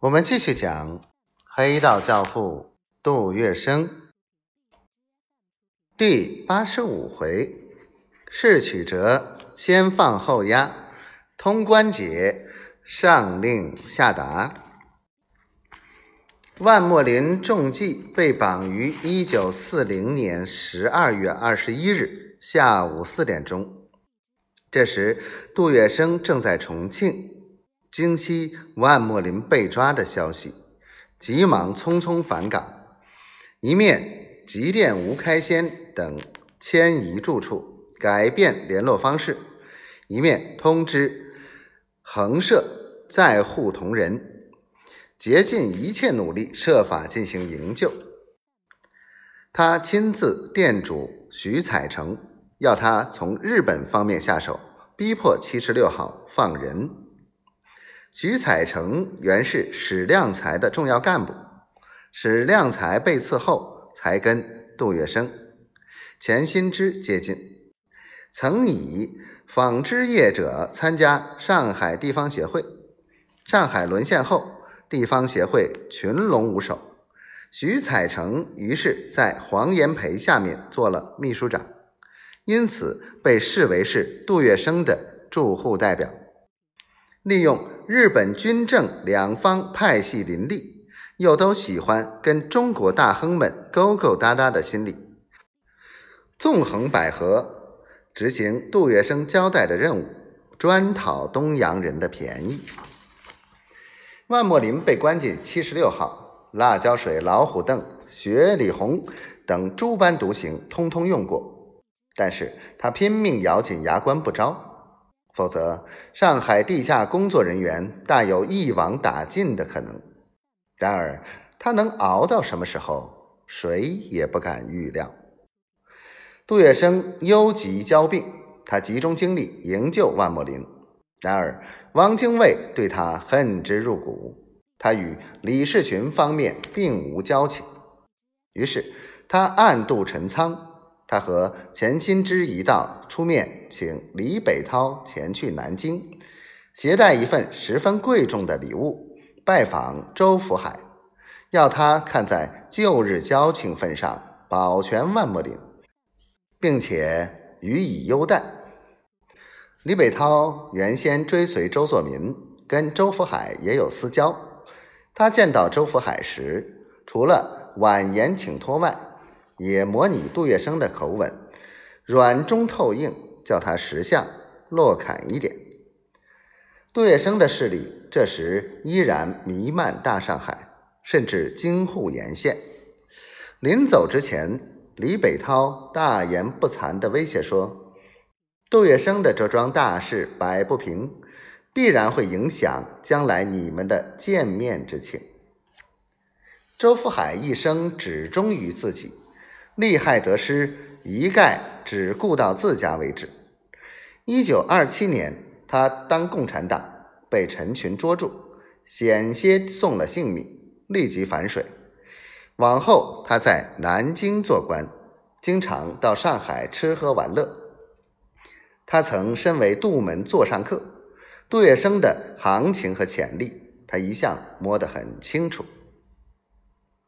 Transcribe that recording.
我们继续讲黑道教父杜月笙第八十五回：是曲折，先放后压，通关节，上令下达。万墨林中计被绑于一九四零年十二月二十一日下午四点钟，这时杜月笙正在重庆。惊悉万莫林被抓的消息，急忙匆匆返港，一面急电吴开先等迁移住处，改变联络方式；一面通知横社在沪同仁，竭尽一切努力，设法进行营救。他亲自电嘱徐彩成，要他从日本方面下手，逼迫七十六号放人。徐彩成原是史量才的重要干部，史量才被刺后，才跟杜月笙、钱新之接近，曾以纺织业者参加上海地方协会。上海沦陷后，地方协会群龙无首，徐彩成于是在黄炎培下面做了秘书长，因此被视为是杜月笙的驻沪代表，利用。日本军政两方派系林立，又都喜欢跟中国大亨们勾勾搭搭的心理，纵横捭阖，执行杜月笙交代的任务，专讨东洋人的便宜。万墨林被关进七十六号，辣椒水、老虎凳、雪里红等诸般毒刑，通通用过，但是他拼命咬紧牙关不招。否则，上海地下工作人员大有一网打尽的可能。然而，他能熬到什么时候，谁也不敢预料。杜月笙忧急交病，他集中精力营救万墨林。然而，汪精卫对他恨之入骨，他与李士群方面并无交情。于是，他暗度陈仓。他和钱新之一道出面，请李北涛前去南京，携带一份十分贵重的礼物，拜访周福海，要他看在旧日交情份上，保全万木林，并且予以优待。李北涛原先追随周作民，跟周福海也有私交。他见到周福海时，除了婉言请托外，也模拟杜月笙的口吻，软中透硬，叫他识相，落砍一点。杜月笙的势力这时依然弥漫大上海，甚至京沪沿线。临走之前，李北涛大言不惭地威胁说：“杜月笙的这桩大事摆不平，必然会影响将来你们的见面之情。”周福海一生只忠于自己。利害得失，一概只顾到自家为止。一九二七年，他当共产党，被陈群捉住，险些送了性命，立即反水。往后，他在南京做官，经常到上海吃喝玩乐。他曾身为杜门座上客，杜月笙的行情和潜力，他一向摸得很清楚。